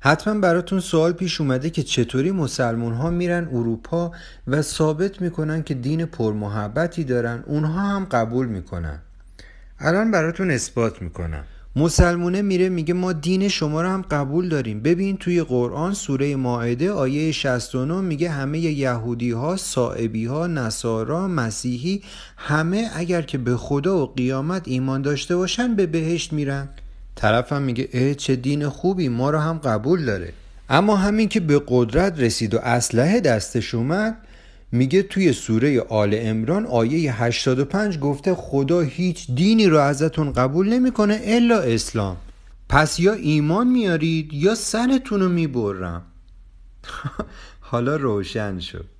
حتما براتون سوال پیش اومده که چطوری مسلمون ها میرن اروپا و ثابت می‌کنن که دین پرمحبتی دارن اونها هم قبول می‌کنن. الان براتون اثبات می‌کنم. مسلمونه میره میگه ما دین شما رو هم قبول داریم. ببین توی قرآن سوره ماعده آیه 69 میگه همه یهودی ها سائبی ها نصارا مسیحی همه اگر که به خدا و قیامت ایمان داشته باشن به بهشت میرن. طرفم میگه اه چه دین خوبی ما رو هم قبول داره. اما همین که به قدرت رسید و اسلحه دستش اومد میگه توی سوره آل امران آیه 85 گفته خدا هیچ دینی رو ازتون قبول نمی‌کنه الا اسلام. پس یا ایمان میارید یا سرتون رو می‌برم. حالا روشن شد.